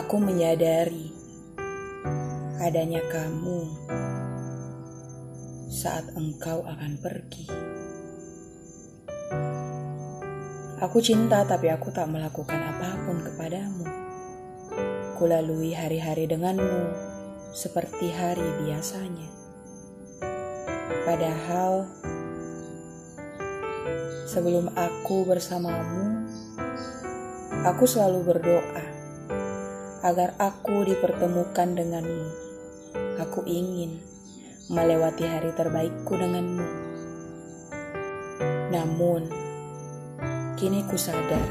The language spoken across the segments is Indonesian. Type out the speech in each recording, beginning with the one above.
Aku menyadari adanya kamu saat engkau akan pergi. Aku cinta, tapi aku tak melakukan apa pun kepadamu. Kulalui hari-hari denganmu seperti hari biasanya. Padahal sebelum aku bersamamu, aku selalu berdoa agar aku dipertemukan denganmu. Aku ingin melewati hari terbaikku denganmu. Namun, kini ku sadar,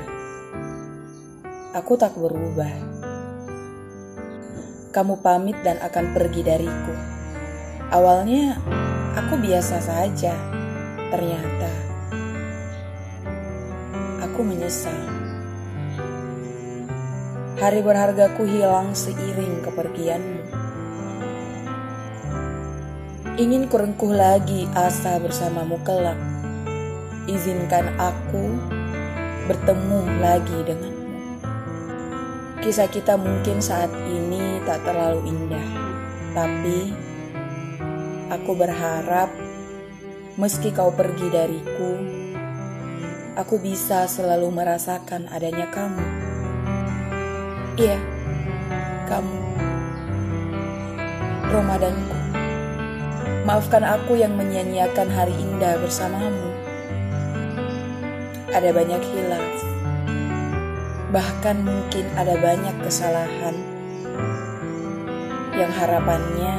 aku tak berubah. Kamu pamit dan akan pergi dariku. Awalnya, aku biasa saja. Ternyata, aku menyesal. Hari berhargaku hilang seiring kepergianmu. Ingin kurengkuh lagi asa bersamamu kelak. Izinkan aku bertemu lagi denganmu. Kisah kita mungkin saat ini tak terlalu indah, tapi aku berharap meski kau pergi dariku, aku bisa selalu merasakan adanya kamu. Iya, kamu. Ramadanku. Maafkan aku yang menyia-nyiakan hari indah bersamamu. Ada banyak hilaf. Bahkan mungkin ada banyak kesalahan yang harapannya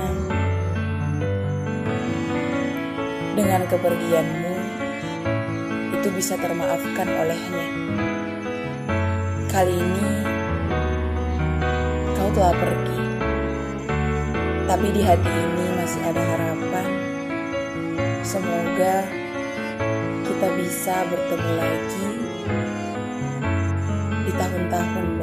dengan kepergianmu itu bisa termaafkan olehnya. Kali ini telah pergi. Tapi di hati ini masih ada harapan. Semoga kita bisa bertemu lagi di tahun-tahun.